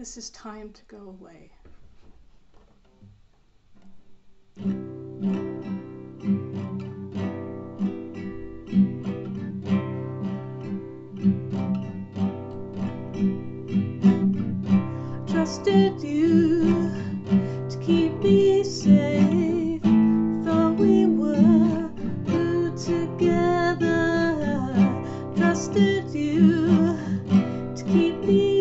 This is time to go away. Trusted you to keep me safe. Thought we were good together. Trusted you to keep me.